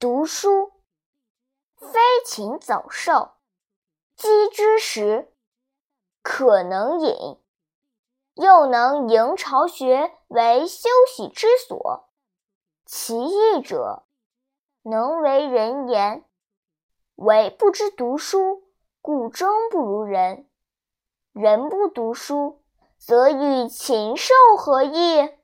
读书，飞禽走兽，饥之时，可能饮，又能迎巢穴为休息之所。其义者，能为人言，唯不知读书，故终不如人。人不读书，则与禽兽何异？